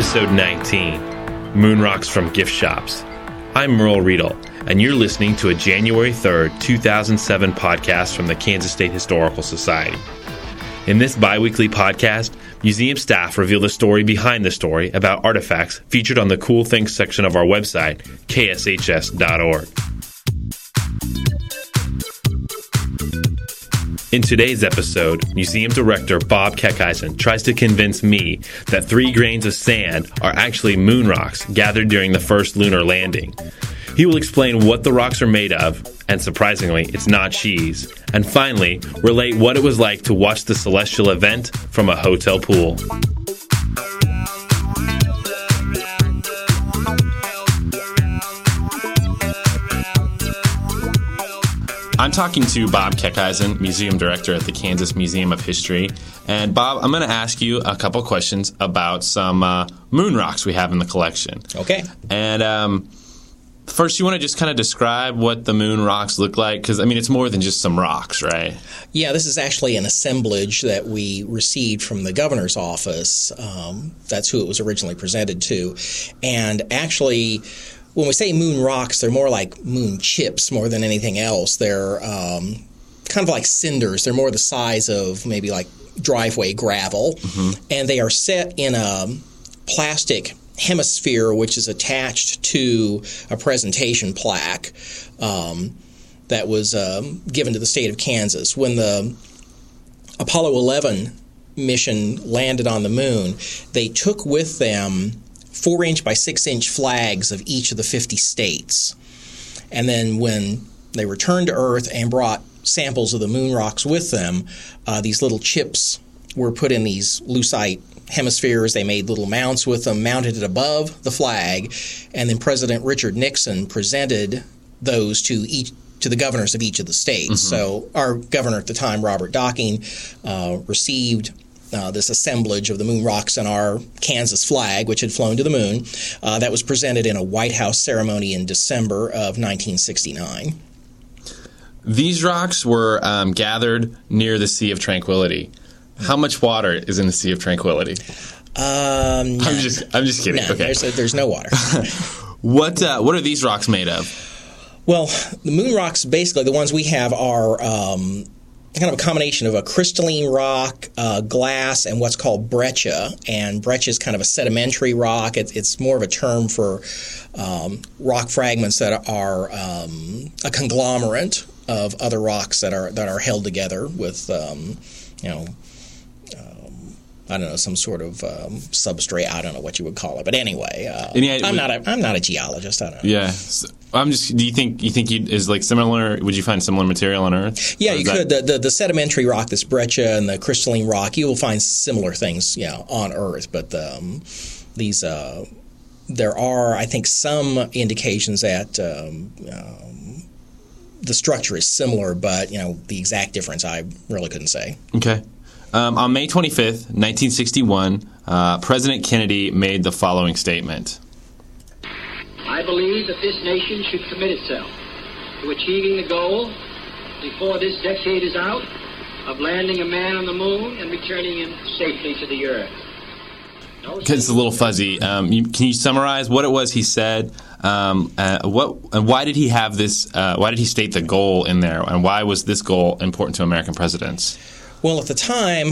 Episode 19 Moon Rocks from Gift Shops. I'm Merle Riedel, and you're listening to a January 3rd, 2007 podcast from the Kansas State Historical Society. In this bi weekly podcast, museum staff reveal the story behind the story about artifacts featured on the Cool Things section of our website, kshs.org. In today's episode, Museum Director Bob Keckeisen tries to convince me that three grains of sand are actually moon rocks gathered during the first lunar landing. He will explain what the rocks are made of, and surprisingly, it's not cheese. And finally, relate what it was like to watch the celestial event from a hotel pool. I'm talking to Bob Keckeisen, Museum Director at the Kansas Museum of History. And Bob, I'm going to ask you a couple questions about some uh, moon rocks we have in the collection. Okay. And um, first, you want to just kind of describe what the moon rocks look like? Because, I mean, it's more than just some rocks, right? Yeah, this is actually an assemblage that we received from the governor's office. Um, that's who it was originally presented to. And actually, when we say moon rocks, they're more like moon chips more than anything else. They're um, kind of like cinders. They're more the size of maybe like driveway gravel, mm-hmm. and they are set in a plastic hemisphere which is attached to a presentation plaque um, that was um, given to the state of Kansas when the Apollo 11 mission landed on the moon. They took with them four inch by six inch flags of each of the 50 states. And then when they returned to Earth and brought samples of the moon rocks with them, uh, these little chips were put in these lucite hemispheres. They made little mounts with them, mounted it above the flag, and then President Richard Nixon presented those to each to the governors of each of the states. Mm-hmm. So our governor at the time, Robert Docking, uh, received uh, this assemblage of the moon rocks and our Kansas flag, which had flown to the moon. Uh, that was presented in a White House ceremony in December of 1969. These rocks were um, gathered near the Sea of Tranquility. How much water is in the Sea of Tranquility? Um, I'm just I'm just kidding. No, okay. there's, there's no water. what uh, what are these rocks made of? Well, the moon rocks, basically, the ones we have are um, kind of a combination of a crystalline rock, uh, glass, and what's called breccia. And breccia is kind of a sedimentary rock. It, it's more of a term for um, rock fragments that are um, a conglomerate of other rocks that are that are held together with, um, you know. Um, I don't know some sort of um, substrate. I don't know what you would call it, but anyway, uh, I'm not a I'm not a geologist. I don't know. Yeah, I'm just. Do you think you think you is like similar? Would you find similar material on Earth? Yeah, you could. The, the, the sedimentary rock, this breccia, and the crystalline rock, you will find similar things, yeah, on Earth. But um, these, uh, there are, I think, some indications that um, um, the structure is similar, but you know, the exact difference, I really couldn't say. Okay. Um, on May 25th, 1961, uh, President Kennedy made the following statement. I believe that this nation should commit itself to achieving the goal before this decade is out of landing a man on the moon and returning him safely to the earth. Because it's a little fuzzy. Um, you, can you summarize what it was he said? Um, uh, what and why did he have this? Uh, why did he state the goal in there? And why was this goal important to American presidents? Well, at the time,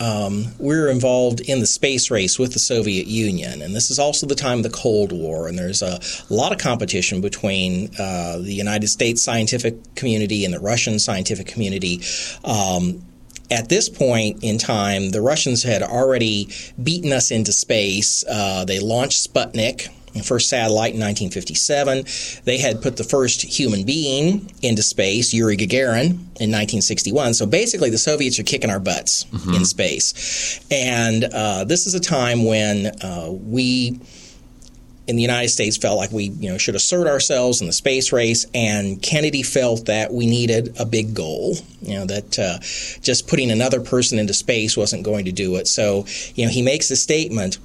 um, we were involved in the space race with the Soviet Union, and this is also the time of the Cold War, and there's a, lot of competition between uh, the United States scientific community and the Russian scientific community. Um, at this point in time, the Russians had already beaten us into space. Uh, they launched Sputnik, first satellite in 1957. They had put the first human being into space, Yuri Gagarin, in 1961. So basically, the Soviets are kicking our butts mm-hmm. in space. And uh, this is a time when uh, we in the United States felt like we you know should assert ourselves in the space race, and Kennedy felt that we needed a big goal. You know that uh, just putting another person into space wasn't going to do it. So you know he makes a statement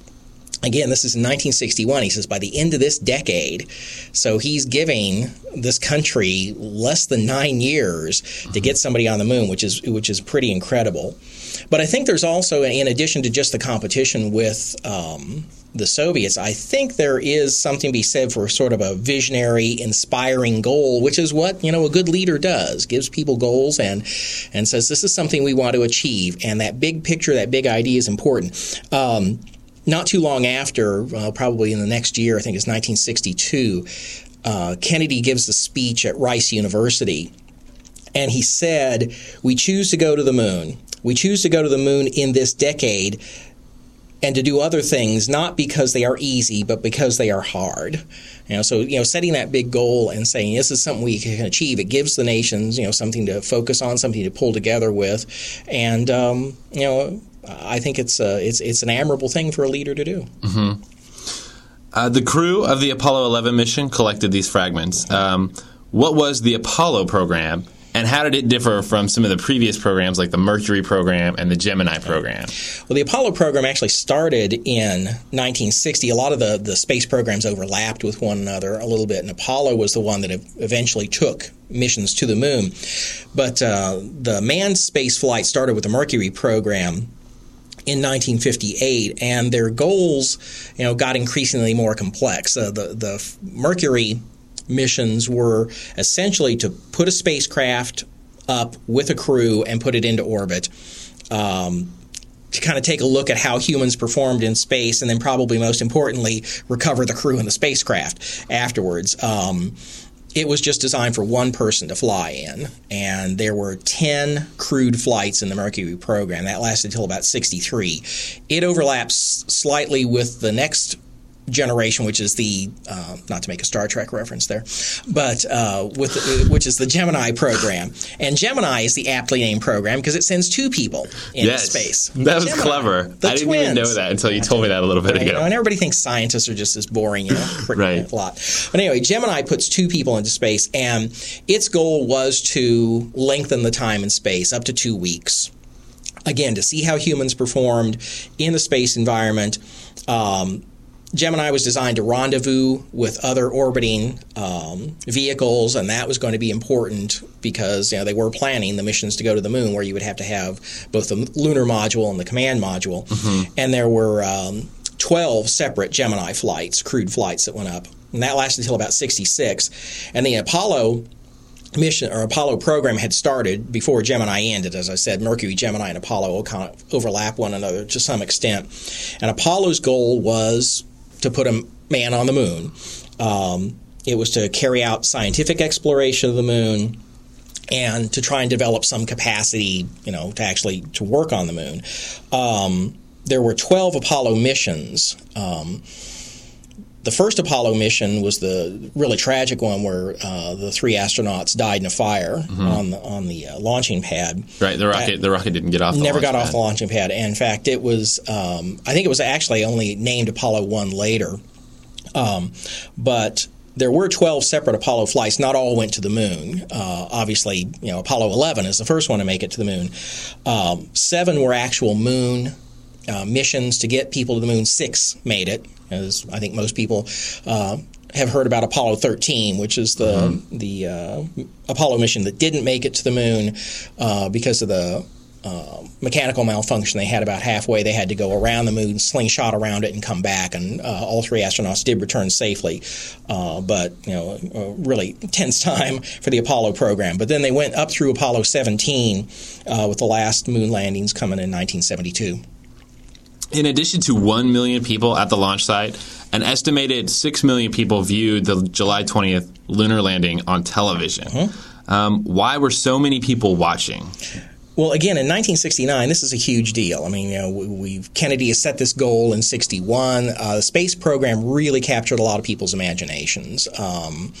Again, this is in 1961. He says by the end of this decade, so he's giving this country less than nine years to get somebody on the moon, which is which is pretty incredible. But I think there's also, in addition to just the competition with um, the Soviets, I think there is something to be said for sort of a visionary, inspiring goal, which is what you know a good leader does: gives people goals and and says this is something we want to achieve, and that big picture, that big idea is important. Um, not too long after, uh, probably in the next year, I think it's 1962, uh, Kennedy gives a speech at Rice University, and he said, "We choose to go to the moon." We choose to go to the moon in this decade and to do other things not because they are easy but because they are hard. You know so you know setting that big goal and saying this is something we can achieve. It gives the nations you know something to focus on something to pull together with. And um, you know I think it's a, it's it's an admirable thing for a leader to do. Mm-hmm. Uh, the crew of the Apollo 11 mission collected these fragments. Um, what was the Apollo program, and how did it differ from some of the previous programs like the Mercury program and the Gemini program? Well, the Apollo program actually started in 1960. A lot of the, the space programs overlapped with one another a little bit, and Apollo was the one that eventually took missions to the moon. But uh, the manned space flight started with the Mercury program in 1958, and their goals, you know, got increasingly more complex. Uh, the the Mercury missions were essentially to put a spacecraft up with a crew and put it into orbit. Um, to kind of take a look at how humans performed in space, and then probably most importantly, recover the crew and the spacecraft afterwards. Um, it was just designed for one person to fly in, and there were 10 crewed flights in the Mercury program. That lasted until about 63. It overlaps slightly with the next generation, which is the uh, not to make a Star Trek reference there, but uh, with uh, which is the Gemini program. And Gemini is the aptly named program because it sends two people into yes, space. That was Gemini, clever. I didn't twins. even know that until you told me that a little bit right, ago. You know, and everybody thinks scientists are just as boring, you know, right. a lot. But anyway, Gemini puts two people into space, and its goal was to lengthen the time in space up to two weeks. Again, to see how humans performed in the space environment. Um, Gemini was designed to rendezvous with other orbiting um, vehicles, and that was going to be important because you know they were planning the missions to go to the moon, where you would have to have both the lunar module and the command module. Mm-hmm. And there were um, 12 separate Gemini flights, crewed flights that went up, and that lasted until about 66. And the Apollo mission or Apollo program had started before Gemini ended. As I said, Mercury, Gemini, and Apollo will kind of overlap one another to some extent. And Apollo's goal was to put a man on the moon. Um, it was to carry out scientific exploration of the moon and to try and develop some capacity, you know, to actually to work on the moon. Um, there were 12 Apollo missions. Um, the first Apollo mission was the really tragic one where uh, the three astronauts died in a fire mm-hmm. on the on the uh, launching pad. Right, the rocket the rocket didn't get off. never got pad. off the launching pad. In fact, it was um, I think it was actually only named Apollo one later, um, but. There were 12 separate Apollo flights. Not all went to the moon. Uh, obviously, you know, Apollo 11 is the first one to make it to the moon. Um, seven were actual moon uh, missions to get people to the moon. Six made it as I think most people uh, have heard about Apollo 13, which is the mm-hmm. the uh, Apollo mission that didn't make it to the moon uh, because of the uh, mechanical malfunction they had about halfway. They had to go around the moon, slingshot around it, and come back. And uh, all three astronauts did return safely. Uh, but you know, a really tense time for the Apollo program. But then they went up through Apollo 17 uh, with the last moon landings coming in 1972. In addition to 1 million people at the launch site, an estimated 6 million people viewed the July 20th lunar landing on television. Mm-hmm. Um, why were so many people watching? Well, again, in 1969, this is a huge deal. I mean, you know, we Kennedy has set this goal in 61. Uh, the space program really captured a lot of people's imaginations. Um,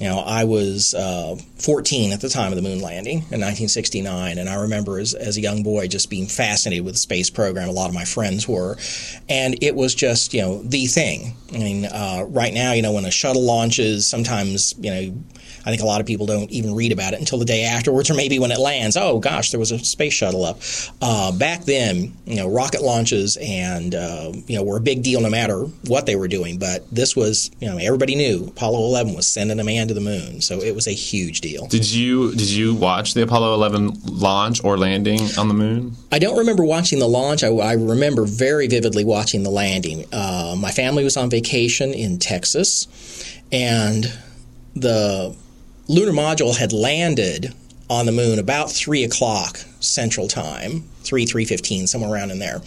you know, I was uh, 14 at the time of the moon landing in 1969, and I remember as, as a young boy just being fascinated with the space program. A lot of my friends were, and it was just you know the thing. I mean, uh, right now, you know, when a shuttle launches, sometimes you know I think a lot of people don't even read about it until the day afterwards, or maybe when it lands. Oh gosh, there was a space shuttle up. Uh, back then, you know, rocket launches and uh, you know were a big deal no matter what they were doing. But this was, you know, everybody knew Apollo 11 was sending a man to the moon, so it was a huge deal. Did you did you watch the Apollo 11 launch or landing on the moon? I don't remember watching the launch. I, I remember very vividly watching the landing. Uh, my family was on vacation in Texas, and the lunar module had landed on the moon about three o'clock Central Time, three three fifteen, somewhere around in there.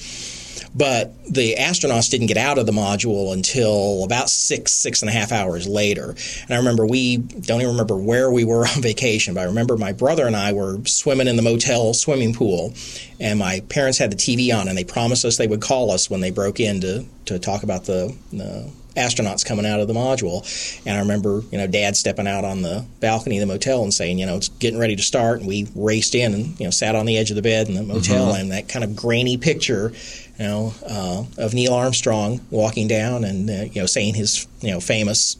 But the astronauts didn't get out of the module until about six, six and a half hours later. And I remember we don't even remember where we were on vacation, but I remember my brother and I were swimming in the motel swimming pool, and my parents had the TV on, and they promised us they would call us when they broke in to, to talk about the, the astronauts coming out of the module. And I remember, you know, Dad stepping out on the balcony of the motel and saying, you know, it's getting ready to start. And we raced in and, you know, sat on the edge of the bed in the motel. Mm-hmm. And that kind of grainy picture, you know, uh, of Neil Armstrong walking down and, uh, you know, saying his, you know, famous,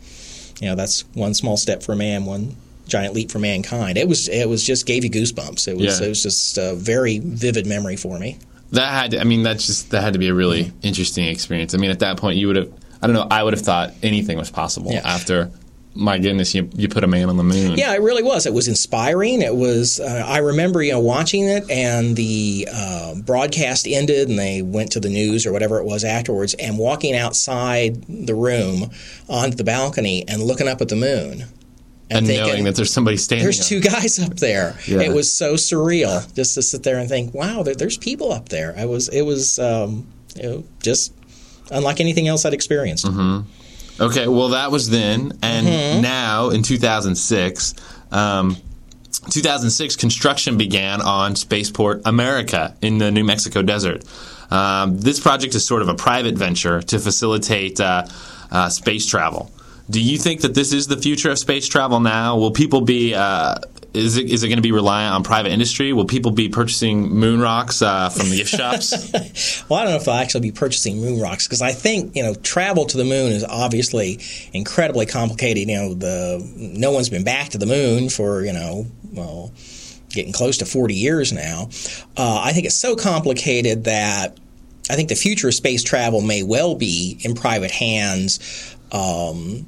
you know, that's one small step for a man, one giant leap for mankind. It was, it was just gave you goosebumps. It was, yeah. it was just a very vivid memory for me. That had, to, I mean, that's just that had to be a really mm-hmm. interesting experience. I mean, at that point, you would have I don't know. I would have thought anything was possible yeah. after. My goodness, you, you put a man on the moon. Yeah, it really was. It was inspiring. It was. Uh, I remember you know watching it, and the uh, broadcast ended, and they went to the news or whatever it was afterwards, and walking outside the room onto the balcony and looking up at the moon and, and thinking, knowing that there's somebody standing. There. There's two guys up there. Yeah. It was so surreal just to sit there and think, wow, there, there's people up there. I was. It was um, you know, just unlike anything else I'd experienced. Mm-hmm. Okay, well, that was then. And mm-hmm. now in 2006, um, 2006, construction began on Spaceport America in the New Mexico desert. Um, this project is sort of a private venture to facilitate uh, uh, space travel. Do you think that this is the future of space travel now? Will people be uh, is it, is it going to be reliant on private industry? Will people be purchasing moon rocks uh, from the gift shops? well, I don't know if they'll actually be purchasing moon rocks because I think you know travel to the moon is obviously incredibly complicated. You know, the no one's been back to the moon for you know well getting close to 40 years now. Uh, I think it's so complicated that I think the future of space travel may well be in private hands. Um,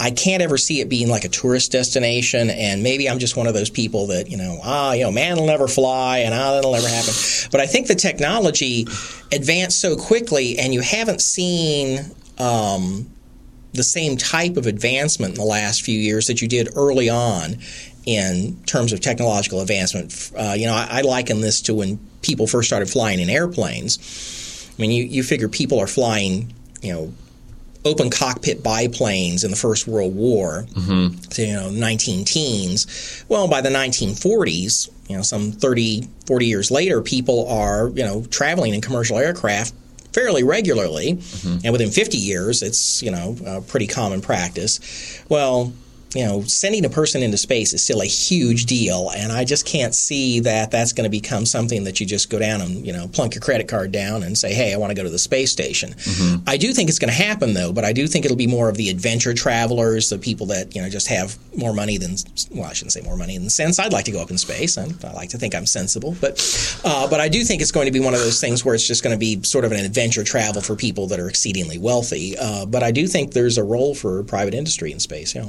I can't ever see it being like a tourist destination, and maybe I'm just one of those people that you know, ah, you know, man will never fly, and ah, that'll never happen. But I think the technology advanced so quickly, and you haven't seen. Um, the same type of advancement in the last few years that you did early on in terms of technological advancement. Uh, you know, I, I, liken this to when people first started flying in airplanes. I mean, you, you figure people are flying, you know, open cockpit biplanes in the First World War, mm-hmm. to, you know, 19 teens. Well, by the 1940s, you know, some 30, 40 years later, people are, you know, traveling in commercial aircraft fairly regularly. Mm-hmm. And within 50 years, it's, you know, a pretty common practice. Well, you know, sending a person into space is still a huge deal, and I just can't see that that's going to become something that you just go down and you know plunk your credit card down and say, "Hey, I want to go to the space station." Mm-hmm. I do think it's going to happen though, but I do think it'll be more of the adventure travelers, the people that you know just have more money than well, I shouldn't say more money than sense. I'd like to go up in space. I, I like to think I'm sensible, but uh, but I do think it's going to be one of those things where it's just going to be sort of an adventure travel for people that are exceedingly wealthy. Uh, but I do think there's a role for private industry in space. Yeah.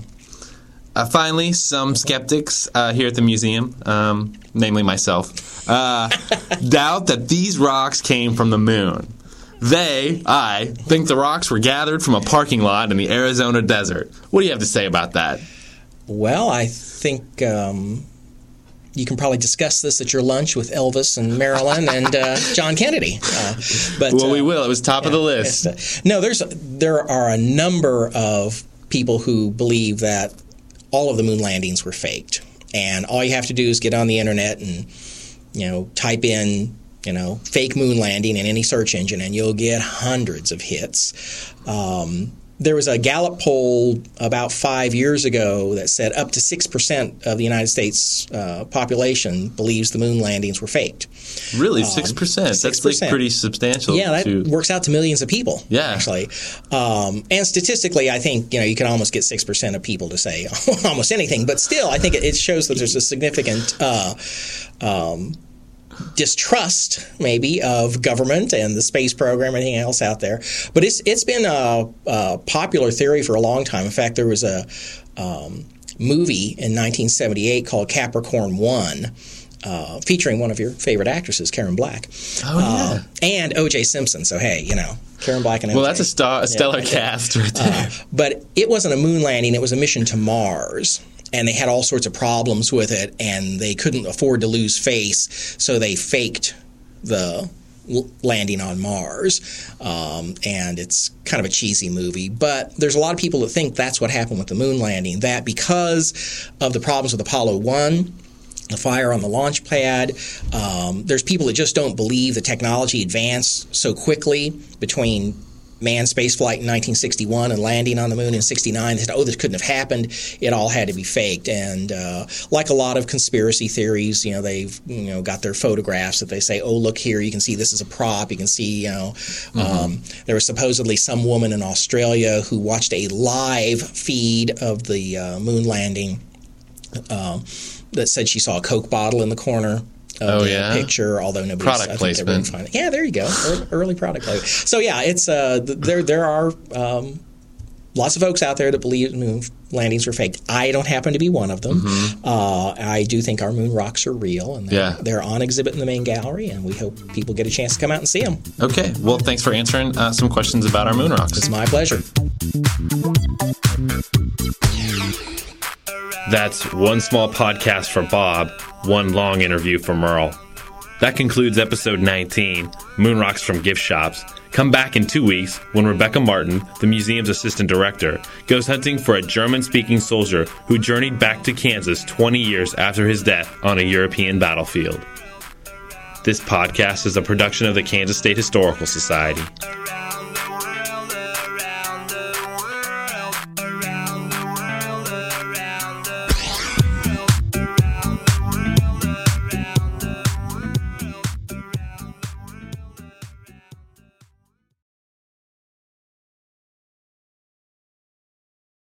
Uh, finally, some skeptics uh, here at the museum, um, namely myself, uh, doubt that these rocks came from the moon. They, I, think the rocks were gathered from a parking lot in the Arizona desert. What do you have to say about that? Well, I think um, you can probably discuss this at your lunch with Elvis and Marilyn and uh, John Kennedy. Uh, but well, we uh, will. It was top yeah, of the list. No, there's there are a number of people who believe that all of the moon landings were faked. And all you have to do is get on the internet and, you know, type in, you know, fake moon landing in any search engine, and you'll get hundreds of hits. Um, there was a Gallup poll about five years ago that said up to 6% of the United States uh, population believes the moon landings were faked. Really, 6%? Um, That's 6%. like pretty substantial. Yeah, that to... works out to millions of people, yeah. actually. Um, and statistically, I think, you know, you can almost get 6% of people to say almost anything, but still, I think it shows that there's a significant uh, um, distrust maybe of government and the space program and anything else out there. But it's it's been a, a popular theory for a long time. In fact, there was a um, movie in 1978 called Capricorn One. Uh, featuring one of your favorite actresses, Karen Black. Oh, yeah. Uh, and O.J. Simpson. So, hey, you know, Karen Black and O.J. Well, that's a, star, a stellar yeah, cast right there. Uh, but it wasn't a moon landing, it was a mission to Mars and they had all sorts of problems with it, and they couldn't afford to lose face, so they faked the landing on Mars. Um, and it's kind of a cheesy movie. But there's a lot of people that think that's what happened with the moon landing, that because of the problems with Apollo 1, the fire on the launch pad. Um, there's people that just don't believe the technology advanced so quickly between manned spaceflight in 1961 and landing on the moon in 69. They said, oh, this couldn't have happened. It all had to be faked. And uh, like a lot of conspiracy theories, you know, they've you know got their photographs that they say, oh, look here, you can see this is a prop. You can see, you know, mm-hmm. um, there was supposedly some woman in Australia who watched a live feed of the uh, moon landing. Um, that said she saw a Coke bottle in the corner oh, yeah? picture, although nobody product placement. Yeah, there you go. Early product placement. So yeah, it's uh, there. There are um, lots of folks out there that believe moon landings were faked. I don't happen to be one of them. Mm-hmm. Uh, I do think our moon rocks are real, and they're, yeah. they're, on exhibit in the main gallery, and we hope people get a chance to come out and see them. Okay. Well, thanks for answering uh, some questions about our moon rocks. It's my pleasure. That's one small podcast for Bob, one long interview for Merle. That concludes episode 19, Moon Rocks from Gift Shops. Come back in two weeks when Rebecca Martin, the museum's assistant director, goes hunting for a German speaking soldier who journeyed back to Kansas 20 years after his death on a European battlefield. This podcast is a production of the Kansas State Historical Society.